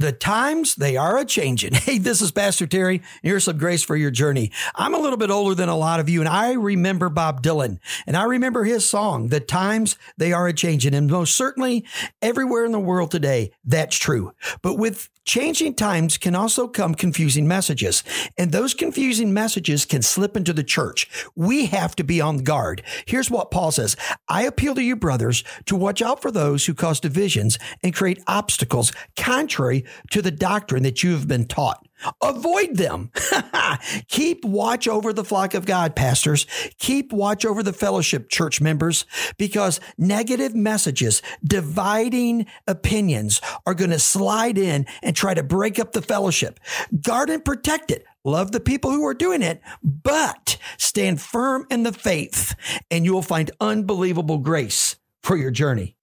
The times they are a changing. Hey, this is Pastor Terry. Here's some grace for your journey. I'm a little bit older than a lot of you, and I remember Bob Dylan, and I remember his song, The Times They Are a Changing. And most certainly, everywhere in the world today, that's true. But with changing times can also come confusing messages, and those confusing messages can slip into the church. We have to be on guard. Here's what Paul says I appeal to you, brothers, to watch out for those who cause divisions and create obstacles contrary to the doctrine that you have been taught. Avoid them. Keep watch over the flock of God, pastors. Keep watch over the fellowship church members because negative messages, dividing opinions are going to slide in and try to break up the fellowship. Guard and protect it. Love the people who are doing it, but stand firm in the faith and you will find unbelievable grace for your journey.